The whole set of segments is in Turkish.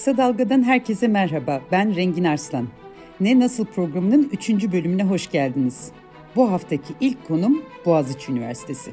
Kısa Dalga'dan herkese merhaba. Ben Rengin Arslan. Ne Nasıl programının 3. bölümüne hoş geldiniz. Bu haftaki ilk konum Boğaziçi Üniversitesi.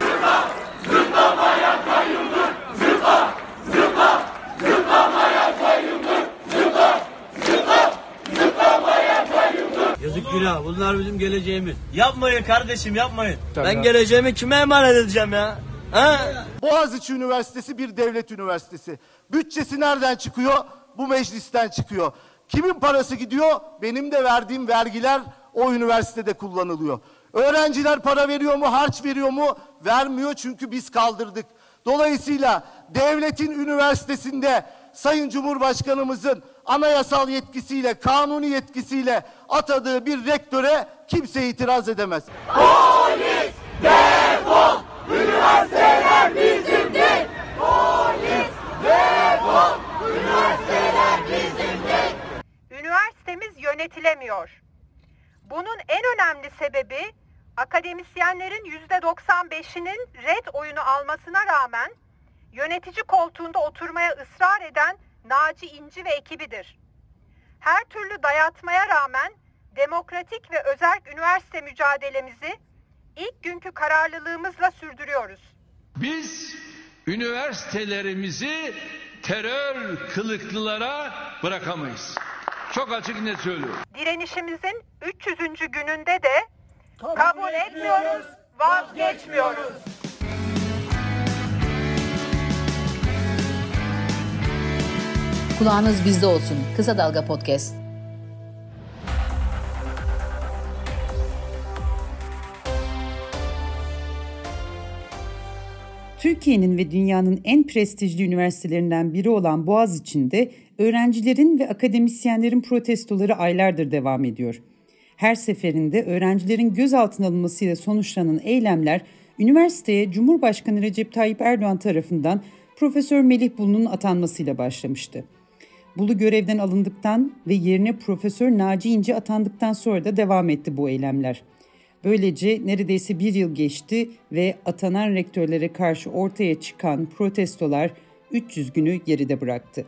Zıpla, zıplamaya kayyumdur. Zıpla, zıpla, zıplamaya kayyumdur. Zıpla, zıpla, zıplamaya kayyumdur. Yazık günah. Bunlar bizim geleceğimiz. Yapmayın kardeşim yapmayın. Tabii ben geleceğimi kime emanet edeceğim ya? Ha? Boğaziçi Üniversitesi bir devlet üniversitesi. Bütçesi nereden çıkıyor? Bu meclisten çıkıyor. Kimin parası gidiyor? Benim de verdiğim vergiler o üniversitede kullanılıyor. Öğrenciler para veriyor mu, harç veriyor mu? Vermiyor çünkü biz kaldırdık. Dolayısıyla devletin üniversitesinde Sayın Cumhurbaşkanımızın anayasal yetkisiyle, kanuni yetkisiyle atadığı bir rektöre kimse itiraz edemez. Polis! Üniversiteler bizim değil! Polis defol! Üniversitemiz yönetilemiyor. Bunun en önemli sebebi akademisyenlerin yüzde 95'inin red oyunu almasına rağmen yönetici koltuğunda oturmaya ısrar eden Naci İnci ve ekibidir. Her türlü dayatmaya rağmen demokratik ve özerk üniversite mücadelemizi ilk günkü kararlılığımızla sürdürüyoruz. Biz üniversitelerimizi terör kılıklılara bırakamayız. Çok açık net söylüyorum. Direnişimizin 300. gününde de kabul, kabul etmiyoruz, vazgeçmiyoruz. Kulağınız bizde olsun. Kısa Dalga Podcast. Türkiye'nin ve dünyanın en prestijli üniversitelerinden biri olan Boğaziçi'nde öğrencilerin ve akademisyenlerin protestoları aylardır devam ediyor. Her seferinde öğrencilerin gözaltına alınmasıyla sonuçlanan eylemler üniversiteye Cumhurbaşkanı Recep Tayyip Erdoğan tarafından Profesör Melih Bulu'nun atanmasıyla başlamıştı. Bulu görevden alındıktan ve yerine Profesör Naci İnce atandıktan sonra da devam etti bu eylemler. Böylece neredeyse bir yıl geçti ve atanan rektörlere karşı ortaya çıkan protestolar 300 günü geride bıraktı.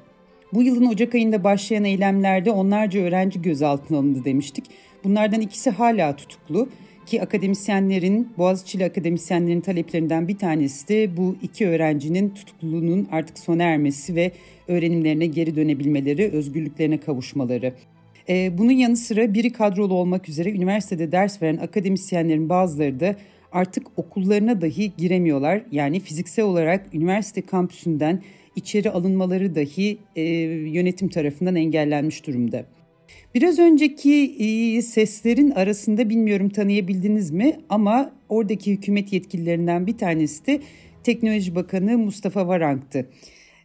Bu yılın Ocak ayında başlayan eylemlerde onlarca öğrenci gözaltına alındı demiştik. Bunlardan ikisi hala tutuklu ki akademisyenlerin, Boğaziçi'li akademisyenlerin taleplerinden bir tanesi de bu iki öğrencinin tutukluluğunun artık sona ermesi ve öğrenimlerine geri dönebilmeleri, özgürlüklerine kavuşmaları. Ee, bunun yanı sıra biri kadrolu olmak üzere üniversitede ders veren akademisyenlerin bazıları da artık okullarına dahi giremiyorlar. Yani fiziksel olarak üniversite kampüsünden içeri alınmaları dahi e, yönetim tarafından engellenmiş durumda. Biraz önceki e, seslerin arasında bilmiyorum tanıyabildiniz mi ama oradaki hükümet yetkililerinden bir tanesi de Teknoloji Bakanı Mustafa Varank'tı.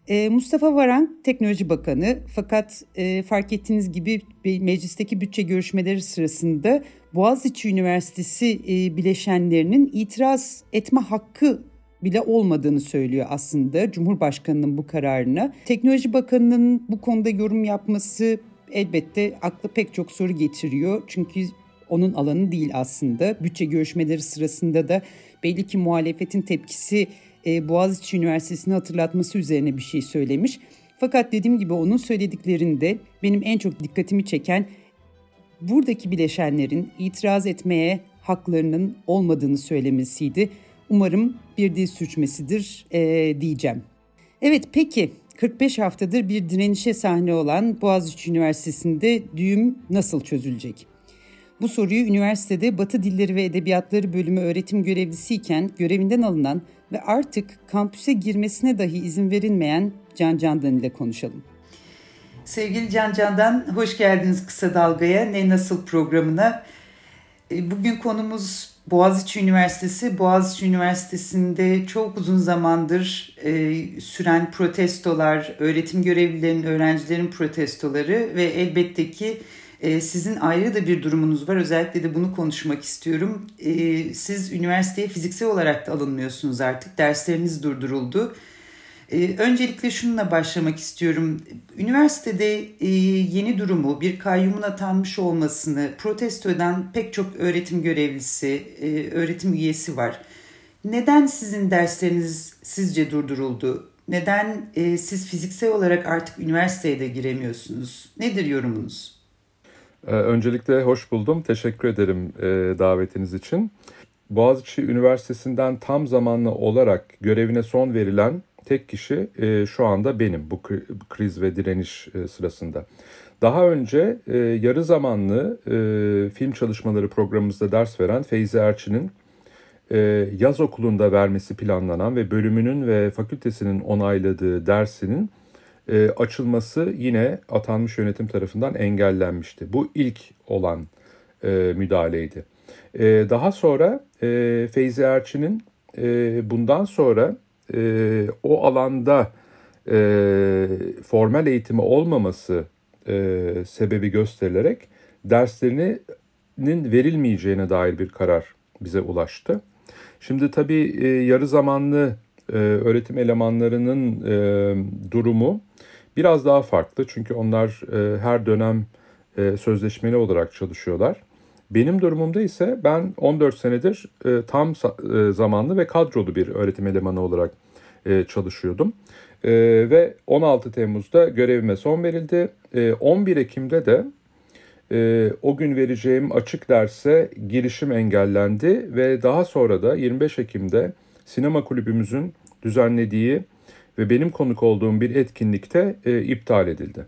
E, Mustafa Varank Teknoloji Bakanı fakat e, fark ettiğiniz gibi meclisteki bütçe görüşmeleri sırasında Boğaziçi Üniversitesi e, bileşenlerinin itiraz etme hakkı bile olmadığını söylüyor aslında Cumhurbaşkanı'nın bu kararına. Teknoloji Bakanı'nın bu konuda yorum yapması elbette akla pek çok soru getiriyor. Çünkü onun alanı değil aslında. Bütçe görüşmeleri sırasında da belli ki muhalefetin tepkisi e, Boğaziçi Üniversitesi'ni hatırlatması üzerine bir şey söylemiş. Fakat dediğim gibi onun söylediklerinde benim en çok dikkatimi çeken buradaki bileşenlerin itiraz etmeye haklarının olmadığını söylemesiydi. Umarım bir dil sürçmesidir e, diyeceğim. Evet peki 45 haftadır bir direnişe sahne olan Boğaziçi Üniversitesi'nde düğüm nasıl çözülecek? Bu soruyu üniversitede Batı Dilleri ve Edebiyatları bölümü öğretim görevlisiyken görevinden alınan ve artık kampüse girmesine dahi izin verilmeyen Can Candan ile konuşalım. Sevgili Can Candan, hoş geldiniz Kısa Dalga'ya. Ne Nasıl programına. E, bugün konumuz Boğaziçi Üniversitesi. Boğaziçi Üniversitesi'nde çok uzun zamandır e, süren protestolar, öğretim görevlilerinin, öğrencilerin protestoları ve elbette ki e, sizin ayrı da bir durumunuz var. Özellikle de bunu konuşmak istiyorum. E, siz üniversiteye fiziksel olarak da alınmıyorsunuz artık. Dersleriniz durduruldu. E, öncelikle şununla başlamak istiyorum. Üniversitede e, yeni durumu, bir kayyumun atanmış olmasını protesto eden pek çok öğretim görevlisi, e, öğretim üyesi var. Neden sizin dersleriniz sizce durduruldu? Neden e, siz fiziksel olarak artık üniversiteye de giremiyorsunuz? Nedir yorumunuz? Ee, öncelikle hoş buldum. Teşekkür ederim e, davetiniz için. Boğaziçi Üniversitesi'nden tam zamanlı olarak görevine son verilen tek kişi e, şu anda benim bu kriz ve direniş e, sırasında. Daha önce yarı zamanlı film çalışmaları programımızda ders veren Feyzi Erçin'in yaz okulunda vermesi planlanan ve bölümünün ve fakültesinin onayladığı dersinin e, açılması yine atanmış yönetim tarafından engellenmişti. Bu ilk olan e, müdahaleydi. E, daha sonra e, Feyzi Erçin'in e, bundan sonra e, o alanda e, formal eğitimi olmaması e, sebebi gösterilerek derslerinin verilmeyeceğine dair bir karar bize ulaştı. Şimdi tabii e, yarı zamanlı e, öğretim elemanlarının e, durumu biraz daha farklı. Çünkü onlar e, her dönem e, sözleşmeli olarak çalışıyorlar. Benim durumumda ise ben 14 senedir e, tam e, zamanlı ve kadrolu bir öğretim elemanı olarak e, çalışıyordum. E, ve 16 Temmuz'da görevime son verildi. E, 11 Ekim'de de e, o gün vereceğim açık derse girişim engellendi ve daha sonra da 25 Ekim'de sinema kulübümüzün düzenlediği ve benim konuk olduğum bir etkinlikte e, iptal edildi.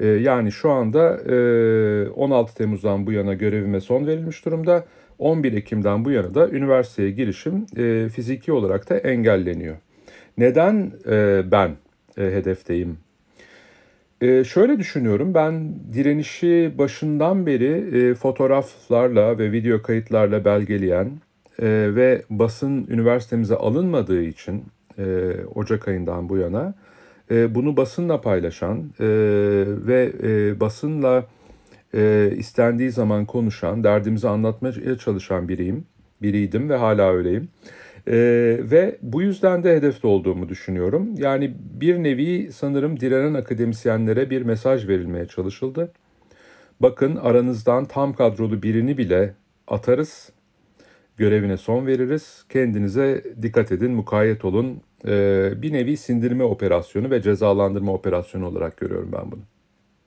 E, yani şu anda e, 16 Temmuz'dan bu yana görevime son verilmiş durumda. 11 Ekim'den bu yana da üniversiteye girişim e, fiziki olarak da engelleniyor. Neden e, ben e, hedefteyim ee, şöyle düşünüyorum, ben direnişi başından beri e, fotoğraflarla ve video kayıtlarla belgeleyen e, ve basın üniversitemize alınmadığı için e, Ocak ayından bu yana e, bunu basınla paylaşan e, ve e, basınla e, istendiği zaman konuşan, derdimizi anlatmaya çalışan biriyim, biriydim ve hala öyleyim. E, ve bu yüzden de hedefte olduğumu düşünüyorum. Yani bir nevi sanırım direnen akademisyenlere bir mesaj verilmeye çalışıldı. Bakın aranızdan tam kadrolu birini bile atarız, görevine son veririz. Kendinize dikkat edin, mukayyet olun. Ee, bir nevi sindirme operasyonu ve cezalandırma operasyonu olarak görüyorum ben bunu.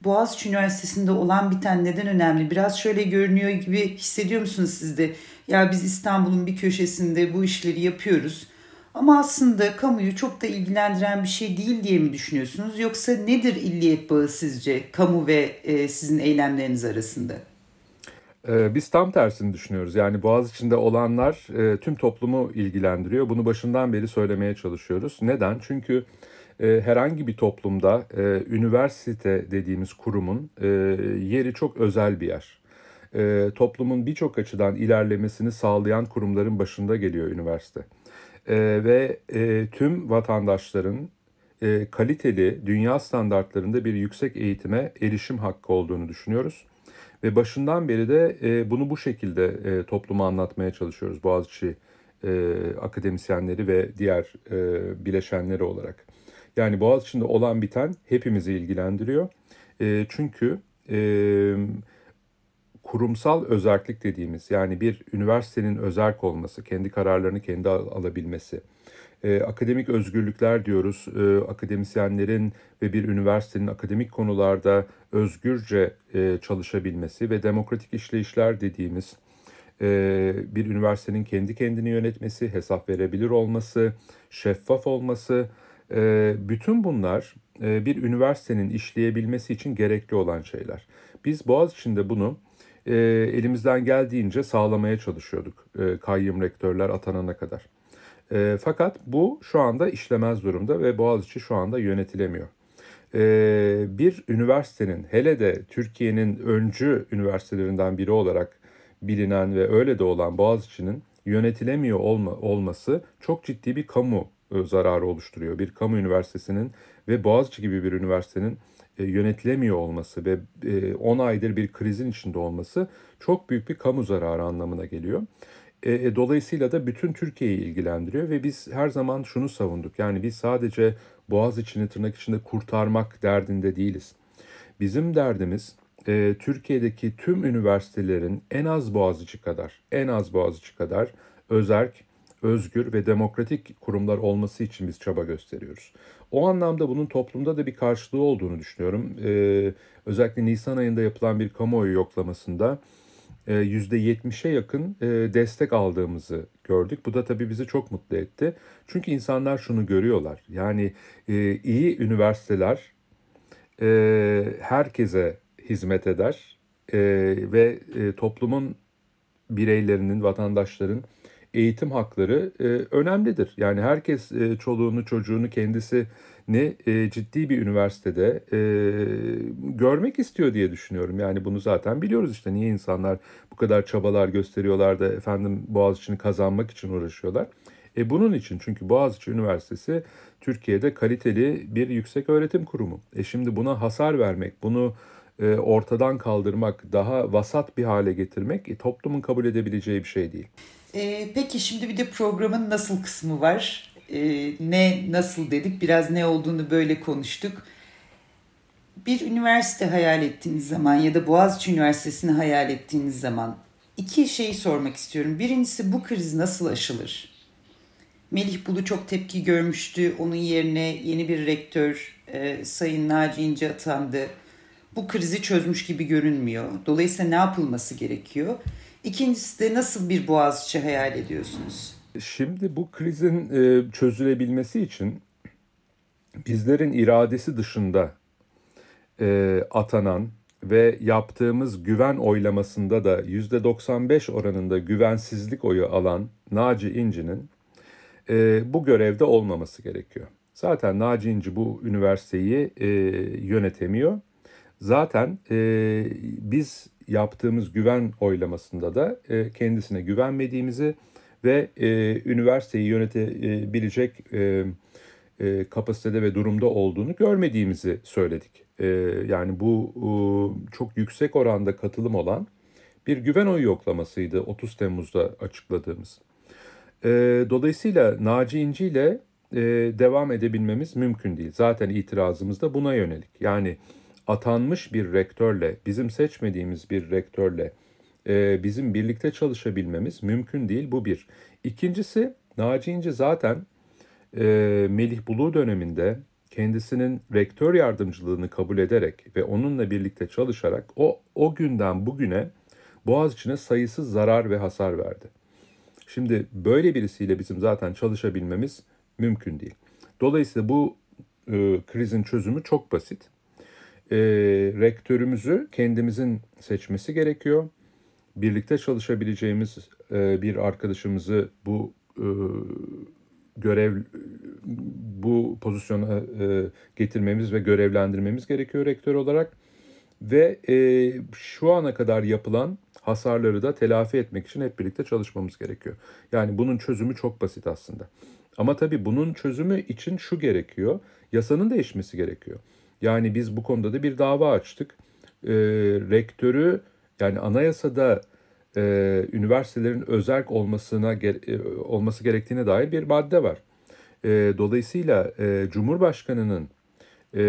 Boğaziçi Üniversitesi'nde olan biten neden önemli? Biraz şöyle görünüyor gibi hissediyor musunuz siz de? Ya biz İstanbul'un bir köşesinde bu işleri yapıyoruz. Ama aslında kamuyu çok da ilgilendiren bir şey değil diye mi düşünüyorsunuz? Yoksa nedir illiyet bağı sizce kamu ve e, sizin eylemleriniz arasında? Ee, biz tam tersini düşünüyoruz. Yani Boğaz içinde olanlar e, tüm toplumu ilgilendiriyor. Bunu başından beri söylemeye çalışıyoruz. Neden? Çünkü e, herhangi bir toplumda e, üniversite dediğimiz kurumun yeri çok özel bir yer. Toplumun birçok açıdan ilerlemesini sağlayan kurumların başında geliyor üniversite. Ve tüm vatandaşların kaliteli dünya standartlarında bir yüksek eğitime erişim hakkı olduğunu düşünüyoruz. Ve başından beri de e, bunu bu şekilde e, topluma anlatmaya çalışıyoruz Boğaziçi e, akademisyenleri ve diğer e, bileşenleri olarak. Yani Boğaziçi'nde olan biten hepimizi ilgilendiriyor. E, çünkü e, kurumsal özerklik dediğimiz yani bir üniversitenin özerk olması, kendi kararlarını kendi alabilmesi, e, akademik özgürlükler diyoruz, e, akademisyenlerin ve bir üniversitenin akademik konularda özgürce e, çalışabilmesi ve demokratik işleyişler dediğimiz e, bir üniversitenin kendi kendini yönetmesi, hesap verebilir olması, şeffaf olması, e, bütün bunlar e, bir üniversitenin işleyebilmesi için gerekli olan şeyler. Biz Boğaziçi'nde bunu e, elimizden geldiğince sağlamaya çalışıyorduk e, kayyum rektörler atanana kadar. E, fakat bu şu anda işlemez durumda ve Boğaziçi şu anda yönetilemiyor. E, bir üniversitenin hele de Türkiye'nin öncü üniversitelerinden biri olarak bilinen ve öyle de olan Boğaziçi'nin yönetilemiyor olma, olması çok ciddi bir kamu e, zararı oluşturuyor. Bir kamu üniversitesinin ve Boğaziçi gibi bir üniversitenin e, yönetilemiyor olması ve 10 e, aydır bir krizin içinde olması çok büyük bir kamu zararı anlamına geliyor. E, dolayısıyla da bütün Türkiye'yi ilgilendiriyor ve biz her zaman şunu savunduk. Yani biz sadece Boğaz içini tırnak içinde kurtarmak derdinde değiliz. Bizim derdimiz e, Türkiye'deki tüm üniversitelerin en az Boğaziçi kadar, en az Boğaziçi kadar özerk, özgür ve demokratik kurumlar olması için biz çaba gösteriyoruz. O anlamda bunun toplumda da bir karşılığı olduğunu düşünüyorum. Ee, özellikle Nisan ayında yapılan bir kamuoyu yoklamasında %70'e yakın e, destek aldığımızı gördük. Bu da tabii bizi çok mutlu etti. Çünkü insanlar şunu görüyorlar. Yani e, iyi üniversiteler e, herkese hizmet eder ve toplumun bireylerinin, vatandaşların eğitim hakları önemlidir. Yani herkes çoluğunu, çocuğunu kendisi ne e, ciddi bir üniversitede e, görmek istiyor diye düşünüyorum. Yani bunu zaten biliyoruz işte niye insanlar bu kadar çabalar gösteriyorlar da efendim Boğaziçi'ni kazanmak için uğraşıyorlar. E bunun için çünkü Boğaziçi Üniversitesi Türkiye'de kaliteli bir yüksek öğretim kurumu. E şimdi buna hasar vermek, bunu e, ortadan kaldırmak, daha vasat bir hale getirmek e, toplumun kabul edebileceği bir şey değil. E, peki şimdi bir de programın nasıl kısmı var e, ne nasıl dedik biraz ne olduğunu böyle konuştuk. Bir üniversite hayal ettiğiniz zaman ya da Boğaziçi Üniversitesi'ni hayal ettiğiniz zaman iki şeyi sormak istiyorum. Birincisi bu kriz nasıl aşılır? Melih Bulu çok tepki görmüştü. Onun yerine yeni bir rektör e, Sayın Naci İnce atandı. Bu krizi çözmüş gibi görünmüyor. Dolayısıyla ne yapılması gerekiyor? İkincisi de nasıl bir Boğaziçi hayal ediyorsunuz? Şimdi bu krizin e, çözülebilmesi için bizlerin iradesi dışında e, atanan ve yaptığımız güven oylamasında da %95 oranında güvensizlik oyu alan Naci İnci'nin e, bu görevde olmaması gerekiyor. Zaten Naci İnci bu üniversiteyi yönetemiyor. Zaten biz yaptığımız güven oylamasında da e, kendisine güvenmediğimizi ve e, üniversiteyi yönetebilecek e, e, kapasitede ve durumda olduğunu görmediğimizi söyledik. E, yani bu e, çok yüksek oranda katılım olan bir güven oyu yoklamasıydı 30 Temmuz'da açıkladığımız. E, dolayısıyla Naci İnci ile e, devam edebilmemiz mümkün değil. Zaten itirazımız da buna yönelik. Yani atanmış bir rektörle, bizim seçmediğimiz bir rektörle e, bizim birlikte çalışabilmemiz mümkün değil. Bu bir. İkincisi Naci İnci zaten e, Melih Bulu döneminde kendisinin rektör yardımcılığını kabul ederek ve onunla birlikte çalışarak o, o günden bugüne Boğaziçi'ne sayısız zarar ve hasar verdi. Şimdi böyle birisiyle bizim zaten çalışabilmemiz mümkün değil. Dolayısıyla bu e, krizin çözümü çok basit. E, rektörümüzü kendimizin seçmesi gerekiyor birlikte çalışabileceğimiz e, bir arkadaşımızı bu e, görev bu pozisyona e, getirmemiz ve görevlendirmemiz gerekiyor rektör olarak ve e, şu ana kadar yapılan hasarları da telafi etmek için hep birlikte çalışmamız gerekiyor. Yani bunun çözümü çok basit aslında. Ama tabii bunun çözümü için şu gerekiyor. Yasanın değişmesi gerekiyor. Yani biz bu konuda da bir dava açtık. E, rektörü yani anayasada e, üniversitelerin özerk olmasına e, olması gerektiğine dair bir madde var. E, dolayısıyla e, Cumhurbaşkanı'nın e,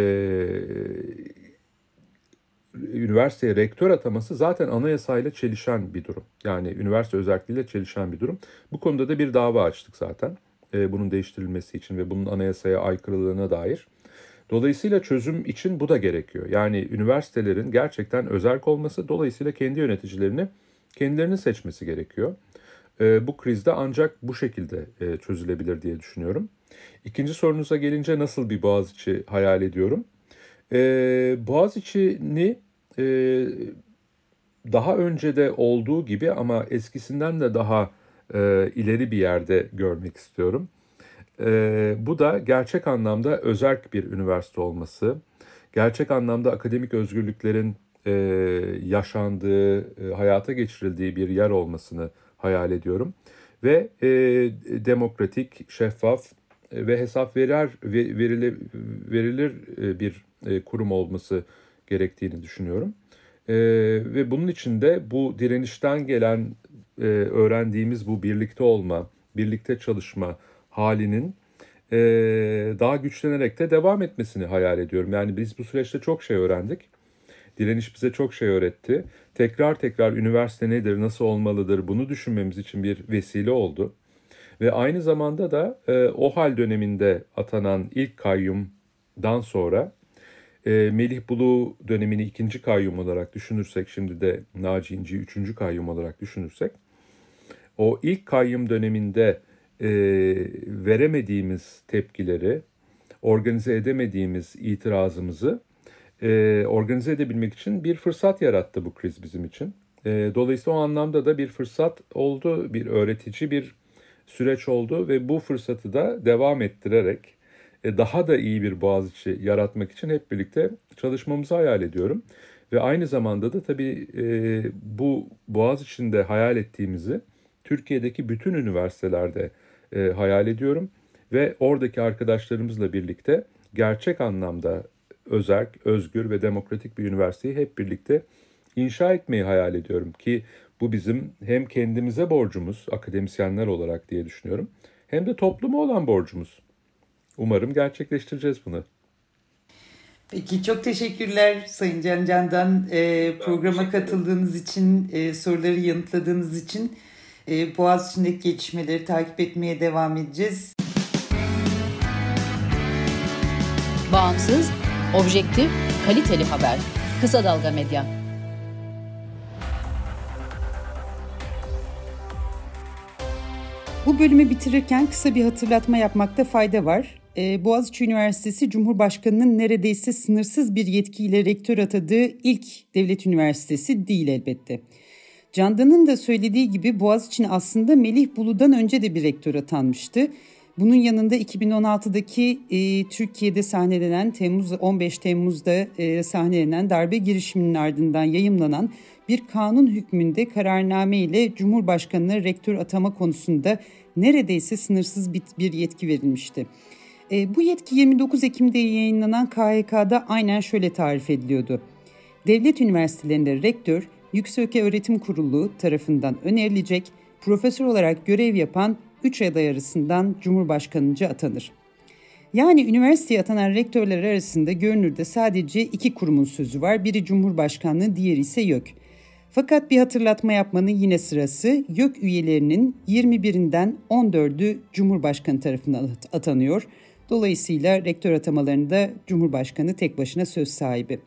üniversiteye rektör ataması zaten anayasayla çelişen bir durum. Yani üniversite özelliğiyle çelişen bir durum. Bu konuda da bir dava açtık zaten. E, bunun değiştirilmesi için ve bunun anayasaya aykırılığına dair. Dolayısıyla çözüm için bu da gerekiyor. Yani üniversitelerin gerçekten özerk olması dolayısıyla kendi yöneticilerini kendilerini seçmesi gerekiyor. E, bu krizde ancak bu şekilde e, çözülebilir diye düşünüyorum. İkinci sorunuza gelince nasıl bir Boğaziçi hayal ediyorum? E, Boğaziçi'ni e, daha önce de olduğu gibi ama eskisinden de daha e, ileri bir yerde görmek istiyorum. E, bu da gerçek anlamda özerk bir üniversite olması, gerçek anlamda akademik özgürlüklerin e, yaşandığı, e, hayata geçirildiği bir yer olmasını hayal ediyorum. Ve e, demokratik, şeffaf e, ve hesap verir, verilir, verilir bir e, kurum olması gerektiğini düşünüyorum. E, ve bunun için de bu direnişten gelen e, öğrendiğimiz bu birlikte olma, birlikte çalışma halinin e, daha güçlenerek de devam etmesini hayal ediyorum. Yani biz bu süreçte çok şey öğrendik. Direniş bize çok şey öğretti. Tekrar tekrar üniversite nedir, nasıl olmalıdır bunu düşünmemiz için bir vesile oldu. Ve aynı zamanda da e, o hal döneminde atanan ilk kayyumdan sonra e, Melih Bulu dönemini ikinci kayyum olarak düşünürsek, şimdi de Naci İnci üçüncü kayyum olarak düşünürsek, o ilk kayyum döneminde e, veremediğimiz tepkileri, organize edemediğimiz itirazımızı e, organize edebilmek için bir fırsat yarattı bu kriz bizim için. E, dolayısıyla o anlamda da bir fırsat oldu, bir öğretici bir süreç oldu ve bu fırsatı da devam ettirerek e, daha da iyi bir Boğaziçi yaratmak için hep birlikte çalışmamızı hayal ediyorum. Ve aynı zamanda da tabii e, bu Boğaziçi'nde hayal ettiğimizi Türkiye'deki bütün üniversitelerde e, hayal ediyorum. Ve oradaki arkadaşlarımızla birlikte gerçek anlamda özerk, özgür ve demokratik bir üniversiteyi hep birlikte inşa etmeyi hayal ediyorum ki bu bizim hem kendimize borcumuz akademisyenler olarak diye düşünüyorum hem de topluma olan borcumuz. Umarım gerçekleştireceğiz bunu. Peki çok teşekkürler Sayın Can Can'dan e, programa katıldığınız için, e, soruları yanıtladığınız için. E, Boğaziçi'ndeki gelişmeleri takip etmeye devam edeceğiz. Bağımsız, objektif, kaliteli haber. Kısa Dalga Medya. Bu bölümü bitirirken kısa bir hatırlatma yapmakta fayda var. Ee, Boğaziçi Üniversitesi Cumhurbaşkanı'nın neredeyse sınırsız bir yetkiyle rektör atadığı ilk devlet üniversitesi değil elbette. Candan'ın da söylediği gibi Boğaziçi'ne aslında Melih Bulu'dan önce de bir rektör atanmıştı. Bunun yanında 2016'daki e, Türkiye'de sahnelenen Temmuz 15 Temmuz'da e, sahnelenen darbe girişiminin ardından yayımlanan bir kanun hükmünde kararname ile Cumhurbaşkanı'na rektör atama konusunda neredeyse sınırsız bir, yetki verilmişti. E, bu yetki 29 Ekim'de yayınlanan KHK'da aynen şöyle tarif ediliyordu. Devlet üniversitelerinde rektör, Yüksek Öğretim Kurulu tarafından önerilecek, profesör olarak görev yapan 3 aday arasından Cumhurbaşkanıca atanır. Yani üniversiteye atanan rektörler arasında görünürde sadece iki kurumun sözü var. Biri Cumhurbaşkanlığı, diğeri ise YÖK. Fakat bir hatırlatma yapmanın yine sırası YÖK üyelerinin 21'inden 14'ü Cumhurbaşkanı tarafından atanıyor. Dolayısıyla rektör atamalarında Cumhurbaşkanı tek başına söz sahibi.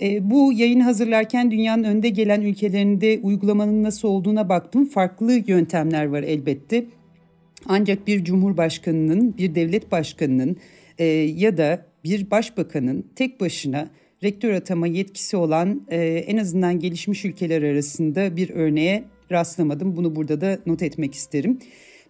E, bu yayını hazırlarken dünyanın önde gelen ülkelerinde uygulamanın nasıl olduğuna baktım. Farklı yöntemler var elbette. Ancak bir cumhurbaşkanının, bir devlet başkanının e, ya da bir başbakanın tek başına rektör atama yetkisi olan e, en azından gelişmiş ülkeler arasında bir örneğe rastlamadım. Bunu burada da not etmek isterim.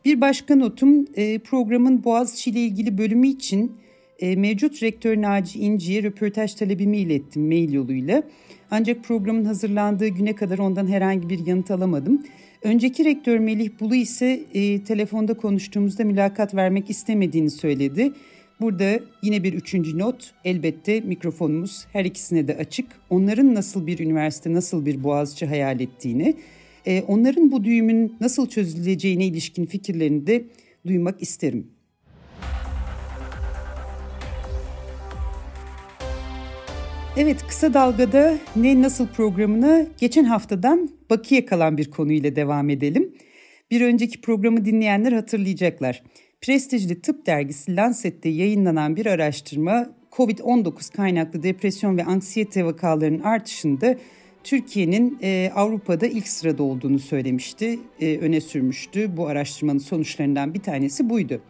Bir başka notum e, programın Boğaziçi ile ilgili bölümü için e, mevcut rektör Naci İnci'ye röportaj talebimi ilettim mail yoluyla. Ancak programın hazırlandığı güne kadar ondan herhangi bir yanıt alamadım. Önceki rektör Melih Bulu ise e, telefonda konuştuğumuzda mülakat vermek istemediğini söyledi. Burada yine bir üçüncü not. Elbette mikrofonumuz her ikisine de açık. Onların nasıl bir üniversite, nasıl bir Boğaziçi hayal ettiğini, e, onların bu düğümün nasıl çözüleceğine ilişkin fikirlerini de duymak isterim. Evet kısa dalgada ne nasıl programına geçen haftadan bakiye kalan bir konuyla devam edelim. Bir önceki programı dinleyenler hatırlayacaklar. Prestijli tıp dergisi Lancet'te yayınlanan bir araştırma COVID-19 kaynaklı depresyon ve anksiyete vakalarının artışında Türkiye'nin e, Avrupa'da ilk sırada olduğunu söylemişti, e, öne sürmüştü. Bu araştırmanın sonuçlarından bir tanesi buydu.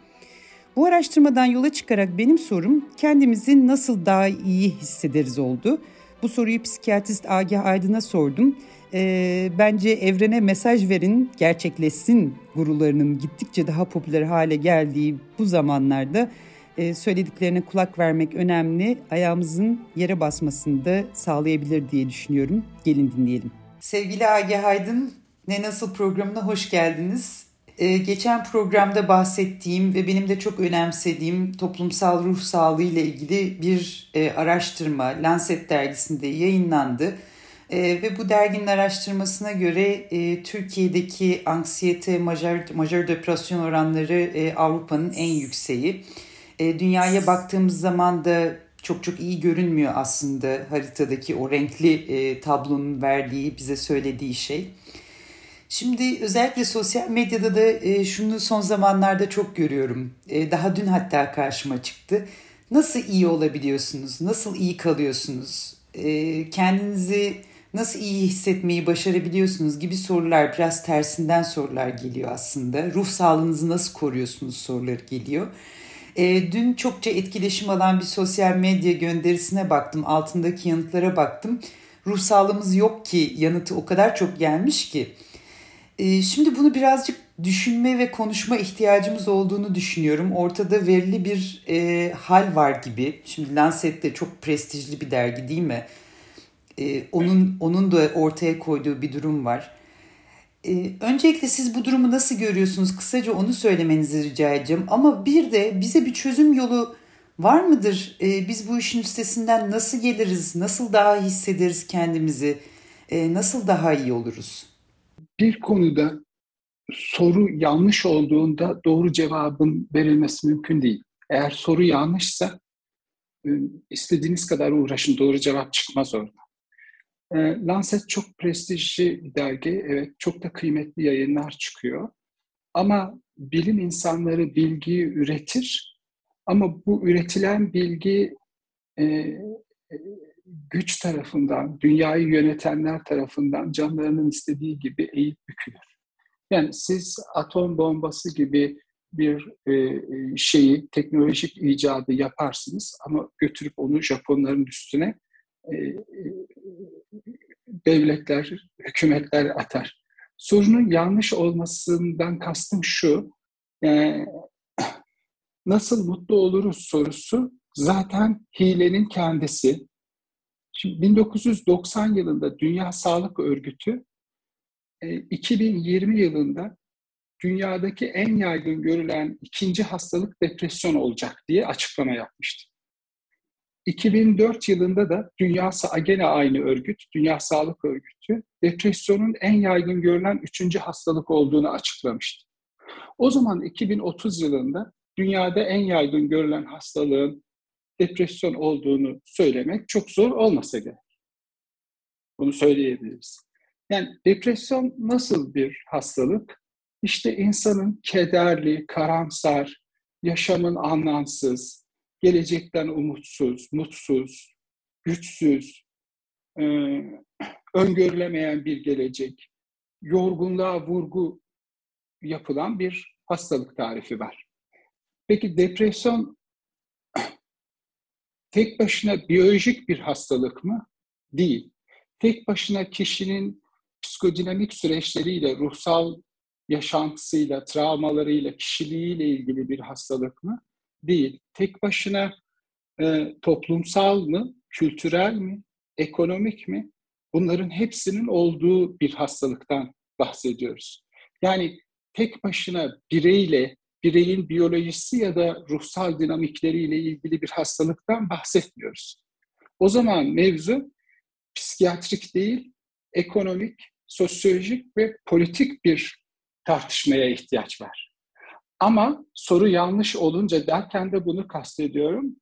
Bu araştırmadan yola çıkarak benim sorum kendimizi nasıl daha iyi hissederiz oldu. Bu soruyu psikiyatrist Agah Aydın'a sordum. E, bence evrene mesaj verin, gerçekleşsin gurularının gittikçe daha popüler hale geldiği bu zamanlarda e, söylediklerine kulak vermek önemli. Ayağımızın yere basmasını da sağlayabilir diye düşünüyorum. Gelin dinleyelim. Sevgili Agah Aydın, Ne Nasıl programına hoş geldiniz. Ee, geçen programda bahsettiğim ve benim de çok önemsediğim toplumsal ruh sağlığı ile ilgili bir e, araştırma Lancet dergisinde yayınlandı. E, ve bu derginin araştırmasına göre e, Türkiye'deki anksiyete, majör, majör depresyon oranları e, Avrupa'nın en yükseği. Dünyaya baktığımız zaman da çok çok iyi görünmüyor aslında haritadaki o renkli tablonun verdiği, bize söylediği şey. Şimdi özellikle sosyal medyada da e, şunu son zamanlarda çok görüyorum. E, daha dün hatta karşıma çıktı. Nasıl iyi olabiliyorsunuz? Nasıl iyi kalıyorsunuz? E, kendinizi nasıl iyi hissetmeyi başarabiliyorsunuz gibi sorular, biraz tersinden sorular geliyor aslında. Ruh sağlığınızı nasıl koruyorsunuz soruları geliyor. Dün çokça etkileşim alan bir sosyal medya gönderisine baktım, altındaki yanıtlara baktım. Ruh sağlığımız yok ki yanıtı o kadar çok gelmiş ki. E, şimdi bunu birazcık düşünme ve konuşma ihtiyacımız olduğunu düşünüyorum. Ortada verili bir e, hal var gibi. Şimdi Lancet de çok prestijli bir dergi değil mi? E, onun onun da ortaya koyduğu bir durum var. E, öncelikle siz bu durumu nasıl görüyorsunuz? Kısaca onu söylemenizi rica edeceğim. Ama bir de bize bir çözüm yolu var mıdır? E, biz bu işin üstesinden nasıl geliriz? Nasıl daha hissederiz kendimizi? E, nasıl daha iyi oluruz? Bir konuda soru yanlış olduğunda doğru cevabın verilmesi mümkün değil. Eğer soru yanlışsa e, istediğiniz kadar uğraşın doğru cevap çıkmaz orada. E, Lancet çok prestijli bir dergi. Evet, çok da kıymetli yayınlar çıkıyor. Ama bilim insanları bilgiyi üretir. Ama bu üretilen bilgi e, güç tarafından, dünyayı yönetenler tarafından canlarının istediği gibi eğip bükülür. Yani siz atom bombası gibi bir e, şeyi, teknolojik icadı yaparsınız ama götürüp onu Japonların üstüne e, devletler, hükümetler atar. Sorunun yanlış olmasından kastım şu, e, nasıl mutlu oluruz sorusu zaten hilenin kendisi. Şimdi 1990 yılında Dünya Sağlık Örgütü 2020 yılında dünyadaki en yaygın görülen ikinci hastalık depresyon olacak diye açıklama yapmıştı. 2004 yılında da Dünya gene aynı örgüt, Dünya Sağlık Örgütü, depresyonun en yaygın görülen üçüncü hastalık olduğunu açıklamıştı. O zaman 2030 yılında dünyada en yaygın görülen hastalığın depresyon olduğunu söylemek çok zor olmasa gerek. Bunu söyleyebiliriz. Yani depresyon nasıl bir hastalık? İşte insanın kederli, karamsar, yaşamın anlamsız, gelecekten umutsuz, mutsuz, güçsüz, e, öngörülemeyen bir gelecek, yorgunluğa vurgu yapılan bir hastalık tarifi var. Peki depresyon tek başına biyolojik bir hastalık mı? Değil. Tek başına kişinin psikodinamik süreçleriyle, ruhsal yaşantısıyla, travmalarıyla, kişiliğiyle ilgili bir hastalık mı? Değil. Tek başına e, toplumsal mı, kültürel mi, ekonomik mi? Bunların hepsinin olduğu bir hastalıktan bahsediyoruz. Yani tek başına bireyle, bireyin biyolojisi ya da ruhsal dinamikleriyle ilgili bir hastalıktan bahsetmiyoruz. O zaman mevzu psikiyatrik değil, ekonomik, sosyolojik ve politik bir tartışmaya ihtiyaç var. Ama soru yanlış olunca derken de bunu kastediyorum.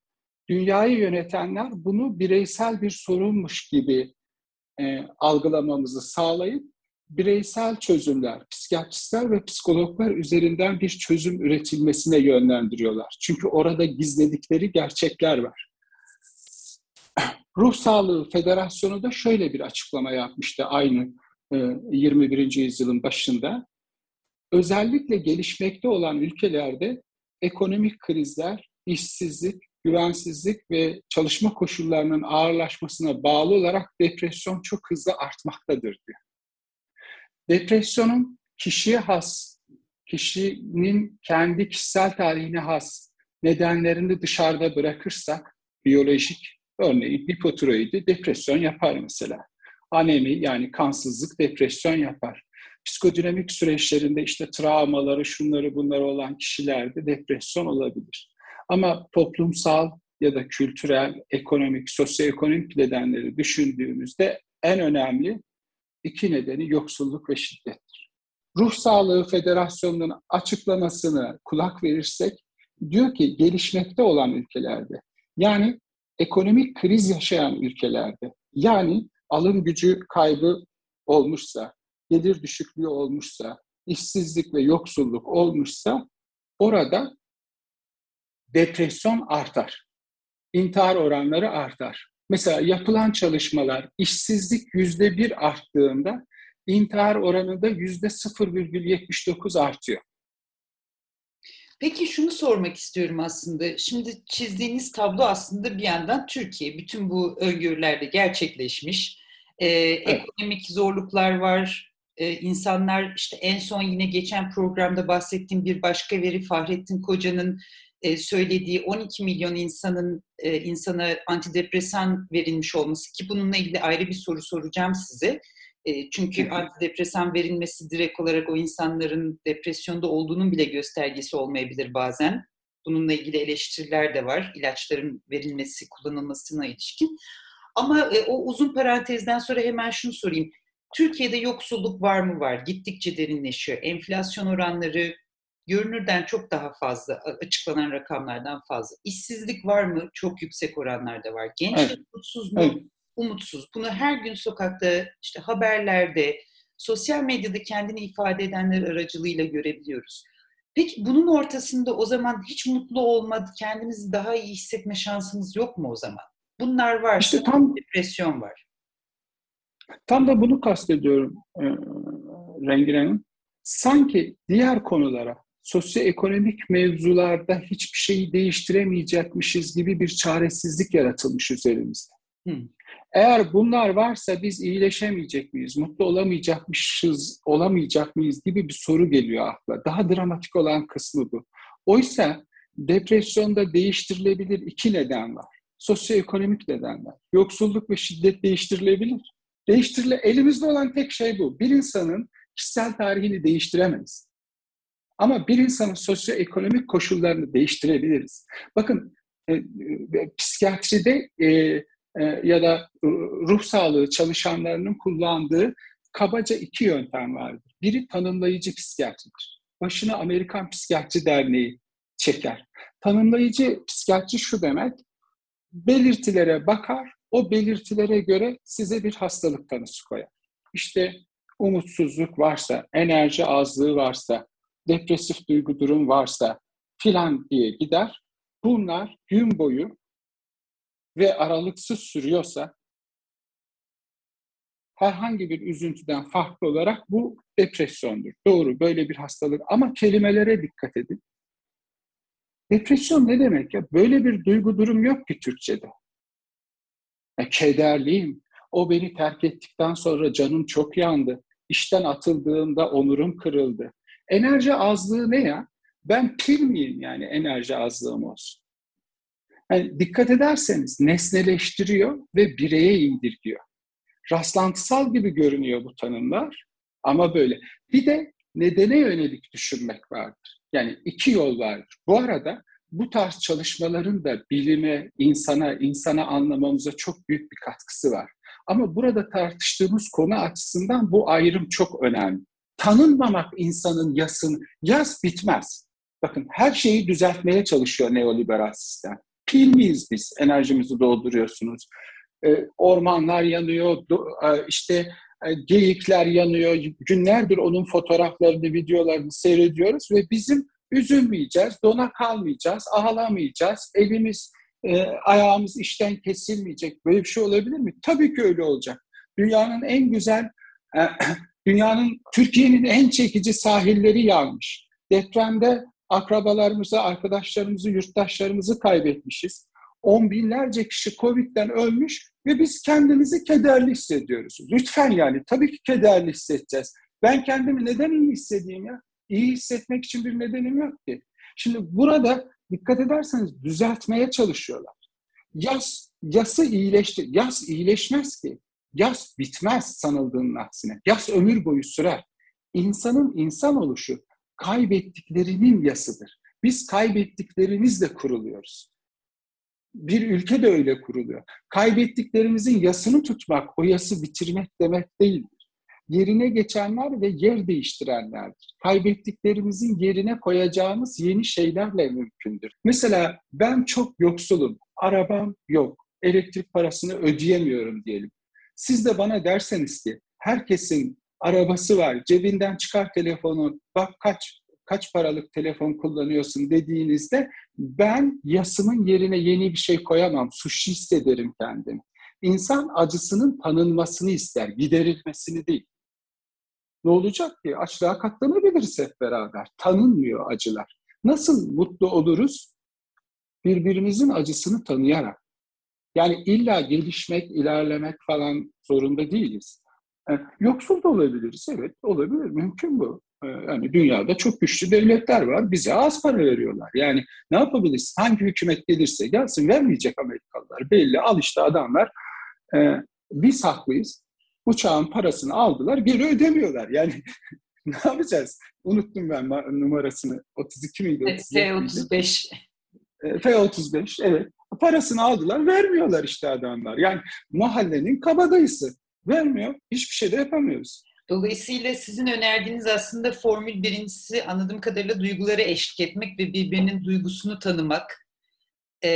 Dünyayı yönetenler bunu bireysel bir sorunmuş gibi e, algılamamızı sağlayıp bireysel çözümler, psikiyatristler ve psikologlar üzerinden bir çözüm üretilmesine yönlendiriyorlar. Çünkü orada gizledikleri gerçekler var. Ruh Sağlığı Federasyonu da şöyle bir açıklama yapmıştı aynı 21. E, yüzyılın başında. Özellikle gelişmekte olan ülkelerde ekonomik krizler, işsizlik, güvensizlik ve çalışma koşullarının ağırlaşmasına bağlı olarak depresyon çok hızlı artmaktadır diyor. Depresyonun kişiye has, kişinin kendi kişisel tarihine has nedenlerini dışarıda bırakırsak, biyolojik, örneğin hipotiroidi depresyon yapar mesela anemi yani kansızlık, depresyon yapar. Psikodinamik süreçlerinde işte travmaları, şunları bunları olan kişilerde depresyon olabilir. Ama toplumsal ya da kültürel, ekonomik, sosyoekonomik nedenleri düşündüğümüzde en önemli iki nedeni yoksulluk ve şiddettir. Ruh Sağlığı Federasyonu'nun açıklamasını kulak verirsek diyor ki gelişmekte olan ülkelerde yani ekonomik kriz yaşayan ülkelerde yani alım gücü kaybı olmuşsa, gelir düşüklüğü olmuşsa, işsizlik ve yoksulluk olmuşsa orada depresyon artar. İntihar oranları artar. Mesela yapılan çalışmalar işsizlik yüzde bir arttığında intihar oranı da yüzde 0,79 artıyor. Peki şunu sormak istiyorum aslında. Şimdi çizdiğiniz tablo aslında bir yandan Türkiye. Bütün bu öngörülerde gerçekleşmiş. Ee, evet. Ekonomik zorluklar var. Ee, insanlar işte en son yine geçen programda bahsettiğim bir başka veri Fahrettin Koca'nın e, söylediği 12 milyon insanın e, insana antidepresan verilmiş olması ki bununla ilgili ayrı bir soru soracağım size. E, çünkü antidepresan verilmesi direkt olarak o insanların depresyonda olduğunun bile göstergesi olmayabilir bazen. Bununla ilgili eleştiriler de var. ilaçların verilmesi, kullanılmasına ilişkin. Ama e, o uzun parantezden sonra hemen şunu sorayım. Türkiye'de yoksulluk var mı var? Gittikçe derinleşiyor. Enflasyon oranları görünürden çok daha fazla, açıklanan rakamlardan fazla. İşsizlik var mı? Çok yüksek oranlarda var. Gençler evet. mutsuz mu? Evet umutsuz. Bunu her gün sokakta, işte haberlerde, sosyal medyada kendini ifade edenler aracılığıyla görebiliyoruz. Peki bunun ortasında o zaman hiç mutlu olmadı, kendimizi daha iyi hissetme şansımız yok mu o zaman? Bunlar var. İşte tam depresyon var. Tam da bunu kastediyorum e, Rengin Hanım. Sanki diğer konulara, sosyoekonomik mevzularda hiçbir şeyi değiştiremeyecekmişiz gibi bir çaresizlik yaratılmış üzerimizde. Hmm. Eğer bunlar varsa biz iyileşemeyecek miyiz, mutlu olamayacakmışız, olamayacak mıyız gibi bir soru geliyor akla. Daha dramatik olan kısmı bu. Oysa depresyonda değiştirilebilir iki neden var. Sosyoekonomik nedenler. Yoksulluk ve şiddet değiştirilebilir. Değiştirile elimizde olan tek şey bu. Bir insanın kişisel tarihini değiştiremeyiz. Ama bir insanın sosyoekonomik koşullarını değiştirebiliriz. Bakın e, e, psikiyatride e, e, ya da ruh sağlığı çalışanlarının kullandığı kabaca iki yöntem vardır. Biri tanımlayıcı psikiyatridir. Başına Amerikan Psikiyatri Derneği çeker. Tanımlayıcı psikiyatri şu demek, belirtilere bakar, o belirtilere göre size bir hastalık tanısı koyar. İşte umutsuzluk varsa, enerji azlığı varsa, depresif duygu durum varsa filan diye gider. Bunlar gün boyu ve aralıksız sürüyorsa herhangi bir üzüntüden farklı olarak bu depresyondur. Doğru böyle bir hastalık ama kelimelere dikkat edin. Depresyon ne demek ya? Böyle bir duygu durum yok ki Türkçe'de. Ya, kederliyim. O beni terk ettikten sonra canım çok yandı. İşten atıldığımda onurum kırıldı. Enerji azlığı ne ya? Ben pil miyim yani enerji azlığım olsun? Yani dikkat ederseniz nesneleştiriyor ve bireye indirgiyor. Rastlantısal gibi görünüyor bu tanımlar ama böyle. Bir de nedene yönelik düşünmek vardır. Yani iki yol vardır. Bu arada bu tarz çalışmaların da bilime, insana, insana anlamamıza çok büyük bir katkısı var. Ama burada tartıştığımız konu açısından bu ayrım çok önemli. Tanınmamak insanın yasın, yas bitmez. Bakın her şeyi düzeltmeye çalışıyor neoliberal sistem pil miyiz biz? Enerjimizi dolduruyorsunuz. E, ormanlar yanıyor, e, işte e, geyikler yanıyor. Günlerdir onun fotoğraflarını, videolarını seyrediyoruz ve bizim üzülmeyeceğiz, dona kalmayacağız, ağlamayacağız, elimiz, e, ayağımız işten kesilmeyecek. Böyle bir şey olabilir mi? Tabii ki öyle olacak. Dünyanın en güzel, e, dünyanın, Türkiye'nin en çekici sahilleri yanmış. Depremde akrabalarımızı, arkadaşlarımızı, yurttaşlarımızı kaybetmişiz. On binlerce kişi Covid'den ölmüş ve biz kendimizi kederli hissediyoruz. Lütfen yani tabii ki kederli hissedeceğiz. Ben kendimi neden iyi hissedeyim ya? İyi hissetmek için bir nedenim yok ki. Şimdi burada dikkat ederseniz düzeltmeye çalışıyorlar. Yas, yası iyileştir. Yas iyileşmez ki. Yas bitmez sanıldığının aksine. Yas ömür boyu sürer. İnsanın insan oluşu kaybettiklerinin yasıdır. Biz kaybettiklerimizle kuruluyoruz. Bir ülke de öyle kuruluyor. Kaybettiklerimizin yasını tutmak, o yası bitirmek demek değildir. Yerine geçenler ve yer değiştirenlerdir. Kaybettiklerimizin yerine koyacağımız yeni şeylerle mümkündür. Mesela ben çok yoksulum, arabam yok, elektrik parasını ödeyemiyorum diyelim. Siz de bana derseniz ki herkesin arabası var. Cebinden çıkar telefonu. Bak kaç kaç paralık telefon kullanıyorsun dediğinizde ben yasımın yerine yeni bir şey koyamam. Suçlu hissederim kendimi. İnsan acısının tanınmasını ister, giderilmesini değil. Ne olacak ki? Açlığa katlanabiliriz hep beraber. Tanınmıyor acılar. Nasıl mutlu oluruz? Birbirimizin acısını tanıyarak. Yani illa gelişmek, ilerlemek falan zorunda değiliz. Yani yoksul da olabiliriz, evet olabilir, mümkün bu. Yani dünyada çok güçlü devletler var, bize az para veriyorlar. Yani ne yapabiliriz? Hangi hükümet gelirse gelsin vermeyecek Amerikalılar. Belli, al işte adamlar. Ee, biz haklıyız. Uçağın parasını aldılar, geri ödemiyorlar. Yani ne yapacağız? Unuttum ben numarasını. 32 miydi? F-35. F-35, evet. Parasını aldılar, vermiyorlar işte adamlar. Yani mahallenin kabadayısı. Vermiyor, hiçbir şey de yapamıyoruz. Dolayısıyla sizin önerdiğiniz aslında formül birincisi anladığım kadarıyla duyguları eşlik etmek ve birbirinin duygusunu tanımak. Ee,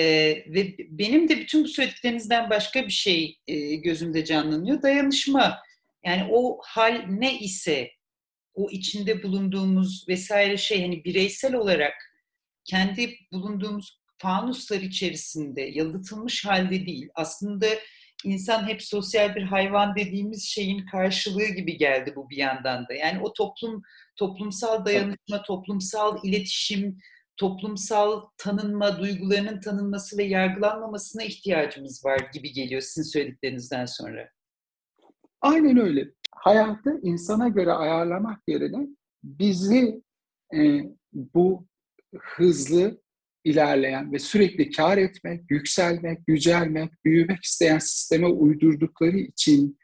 ve benim de bütün bu söylediklerinizden başka bir şey e, gözümde canlanıyor. Dayanışma. Yani o hal ne ise o içinde bulunduğumuz vesaire şey hani bireysel olarak kendi bulunduğumuz fanuslar içerisinde yalıtılmış halde değil. Aslında insan hep sosyal bir hayvan dediğimiz şeyin karşılığı gibi geldi bu bir yandan da. Yani o toplum toplumsal dayanışma, toplumsal iletişim, toplumsal tanınma, duygularının tanınması ve yargılanmamasına ihtiyacımız var gibi geliyor sizin söylediklerinizden sonra. Aynen öyle. Hayatı insana göre ayarlamak yerine bizi e, bu hızlı ilerleyen ve sürekli kar etmek, yükselmek, yücelmek, büyümek isteyen sisteme uydurdukları için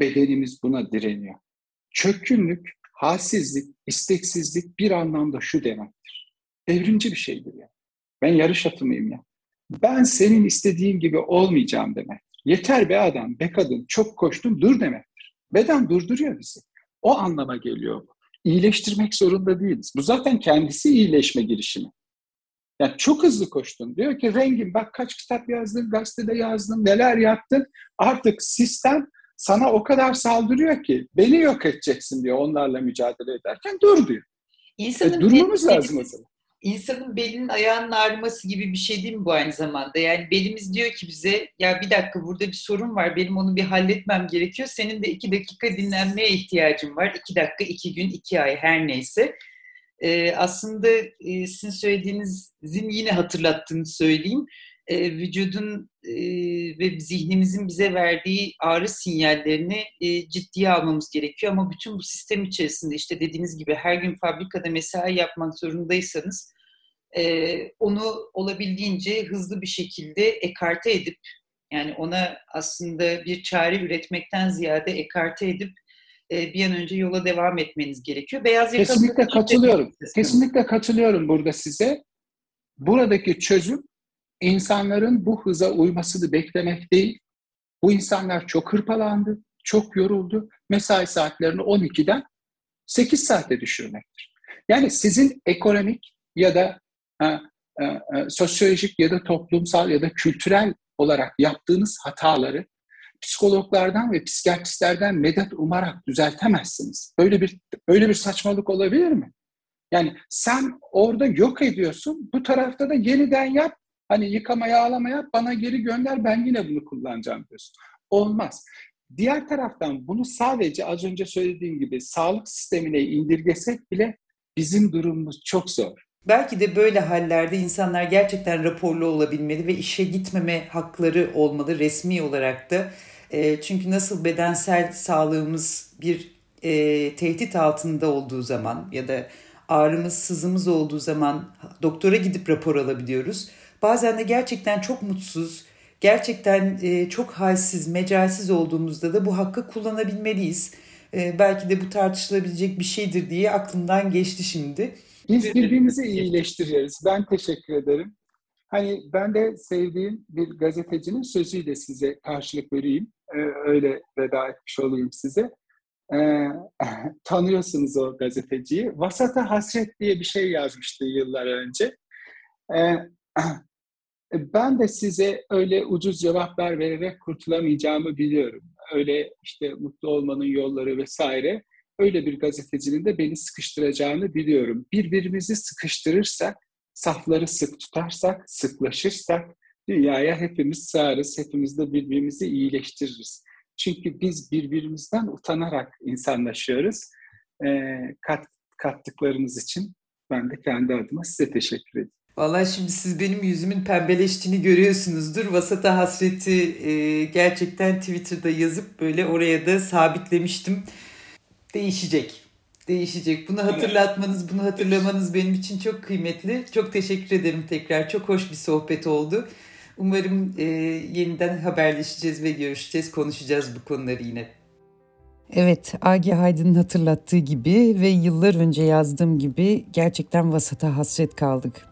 bedenimiz buna direniyor. Çökkünlük, halsizlik, isteksizlik bir anlamda şu demektir. Evrimci bir şeydir ya. Ben yarış atımıyım ya. Ben senin istediğin gibi olmayacağım demek. Yeter be adam, be kadın, çok koştun, dur demektir. Beden durduruyor bizi. O anlama geliyor bu. İyileştirmek zorunda değiliz. Bu zaten kendisi iyileşme girişimi. Yani çok hızlı koştun. Diyor ki rengin bak kaç kitap yazdın, gazetede yazdın, neler yaptın. Artık sistem sana o kadar saldırıyor ki beni yok edeceksin diyor onlarla mücadele ederken dur diyor. İnsanın e, durmamız belinin, lazım o zaman. İnsanın belinin ayağının ağrıması gibi bir şey değil mi bu aynı zamanda? Yani belimiz diyor ki bize ya bir dakika burada bir sorun var benim onu bir halletmem gerekiyor. Senin de iki dakika dinlenmeye ihtiyacın var. İki dakika, iki gün, iki ay her neyse e, aslında e, sizin söylediğinizin yine hatırlattığını söyleyeyim. E, vücudun e, ve zihnimizin bize verdiği ağrı sinyallerini e, ciddiye almamız gerekiyor. Ama bütün bu sistem içerisinde işte dediğiniz gibi her gün fabrikada mesai yapmak zorundaysanız e, onu olabildiğince hızlı bir şekilde ekarte edip yani ona aslında bir çare üretmekten ziyade ekarte edip bir an önce yola devam etmeniz gerekiyor. Beyaz yakalı Kesinlikle katılıyorum. Kesinlikle katılıyorum burada size. Buradaki çözüm insanların bu hıza uymasını beklemek değil. Bu insanlar çok hırpalandı, çok yoruldu. Mesai saatlerini 12'den 8 saate düşürmektir. Yani sizin ekonomik ya da e, e, e, sosyolojik ya da toplumsal ya da kültürel olarak yaptığınız hataları psikologlardan ve psikiyatristlerden medet umarak düzeltemezsiniz. Böyle bir böyle bir saçmalık olabilir mi? Yani sen orada yok ediyorsun, bu tarafta da yeniden yap, hani yıkama yağlama yap, bana geri gönder, ben yine bunu kullanacağım diyorsun. Olmaz. Diğer taraftan bunu sadece az önce söylediğim gibi sağlık sistemine indirgesek bile bizim durumumuz çok zor. Belki de böyle hallerde insanlar gerçekten raporlu olabilmeli ve işe gitmeme hakları olmalı resmi olarak da. E, çünkü nasıl bedensel sağlığımız bir e, tehdit altında olduğu zaman ya da ağrımız, sızımız olduğu zaman doktora gidip rapor alabiliyoruz. Bazen de gerçekten çok mutsuz, gerçekten e, çok halsiz, mecalsiz olduğumuzda da bu hakkı kullanabilmeliyiz. Belki de bu tartışılabilecek bir şeydir diye aklımdan geçti şimdi. Biz birbirimizi iyileştiriyoruz. Ben teşekkür ederim. Hani ben de sevdiğim bir gazetecinin sözüyle size karşılık vereyim. Ee, öyle veda etmiş olayım size. Ee, tanıyorsunuz o gazeteciyi. Vasata Hasret diye bir şey yazmıştı yıllar önce. Ee, ben de size öyle ucuz cevaplar vererek kurtulamayacağımı biliyorum. Öyle işte mutlu olmanın yolları vesaire. Öyle bir gazetecinin de beni sıkıştıracağını biliyorum. Birbirimizi sıkıştırırsak, safları sık tutarsak, sıklaşırsak dünyaya hepimiz sığarız, hepimiz de birbirimizi iyileştiririz. Çünkü biz birbirimizden utanarak insanlaşıyoruz. E, kat, kattıklarınız için ben de kendi adıma size teşekkür ederim. Vallahi şimdi siz benim yüzümün pembeleştiğini görüyorsunuzdur. Vasata hasreti e, gerçekten Twitter'da yazıp böyle oraya da sabitlemiştim. Değişecek. Değişecek. Bunu hatırlatmanız, bunu hatırlamanız benim için çok kıymetli. Çok teşekkür ederim tekrar. Çok hoş bir sohbet oldu. Umarım e, yeniden haberleşeceğiz ve görüşeceğiz, konuşacağız bu konuları yine. Evet, Agi Haydın'ın hatırlattığı gibi ve yıllar önce yazdığım gibi gerçekten vasata hasret kaldık.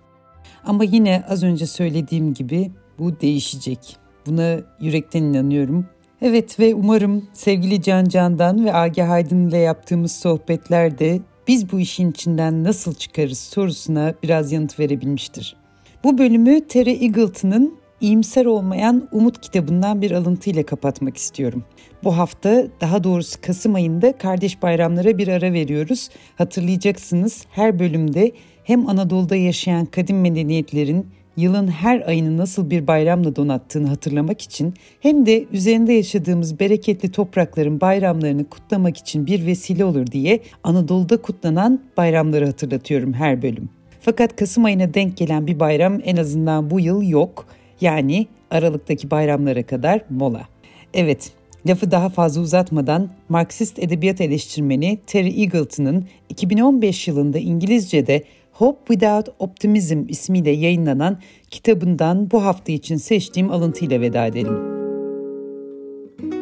Ama yine az önce söylediğim gibi bu değişecek. Buna yürekten inanıyorum. Evet ve umarım sevgili Can Can'dan ve Agi Haydın ile yaptığımız sohbetlerde biz bu işin içinden nasıl çıkarız sorusuna biraz yanıt verebilmiştir. Bu bölümü Terry Eagleton'ın İyimser Olmayan Umut kitabından bir alıntı ile kapatmak istiyorum. Bu hafta daha doğrusu Kasım ayında kardeş bayramlara bir ara veriyoruz. Hatırlayacaksınız her bölümde hem Anadolu'da yaşayan kadim medeniyetlerin yılın her ayını nasıl bir bayramla donattığını hatırlamak için hem de üzerinde yaşadığımız bereketli toprakların bayramlarını kutlamak için bir vesile olur diye Anadolu'da kutlanan bayramları hatırlatıyorum her bölüm. Fakat Kasım ayına denk gelen bir bayram en azından bu yıl yok. Yani Aralık'taki bayramlara kadar mola. Evet, lafı daha fazla uzatmadan Marksist edebiyat eleştirmeni Terry Eagleton'ın 2015 yılında İngilizce'de Hope Without Optimism ismiyle yayınlanan kitabından bu hafta için seçtiğim alıntıyla veda edelim.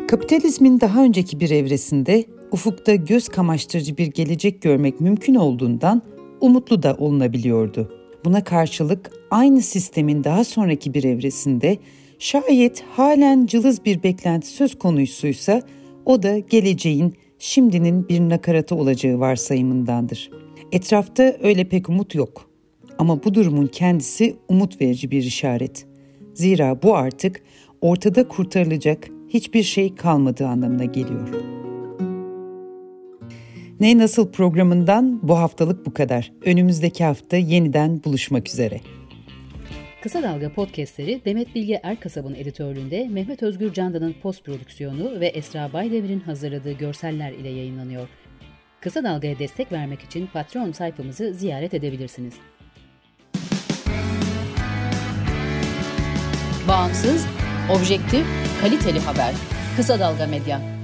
Kapitalizmin daha önceki bir evresinde ufukta göz kamaştırıcı bir gelecek görmek mümkün olduğundan umutlu da olunabiliyordu. Buna karşılık aynı sistemin daha sonraki bir evresinde şayet halen cılız bir beklenti söz konusuysa o da geleceğin şimdinin bir nakaratı olacağı varsayımındandır. Etrafta öyle pek umut yok. Ama bu durumun kendisi umut verici bir işaret. Zira bu artık ortada kurtarılacak hiçbir şey kalmadığı anlamına geliyor. Ne Nasıl programından bu haftalık bu kadar. Önümüzdeki hafta yeniden buluşmak üzere. Kısa Dalga podcastleri Demet Bilge Erkasab'ın editörlüğünde Mehmet Özgür Candan'ın post prodüksiyonu ve Esra Baydemir'in hazırladığı görseller ile yayınlanıyor. Kısa Dalga'ya destek vermek için Patreon sayfamızı ziyaret edebilirsiniz. Bağımsız, objektif, kaliteli haber. Kısa Dalga Medya.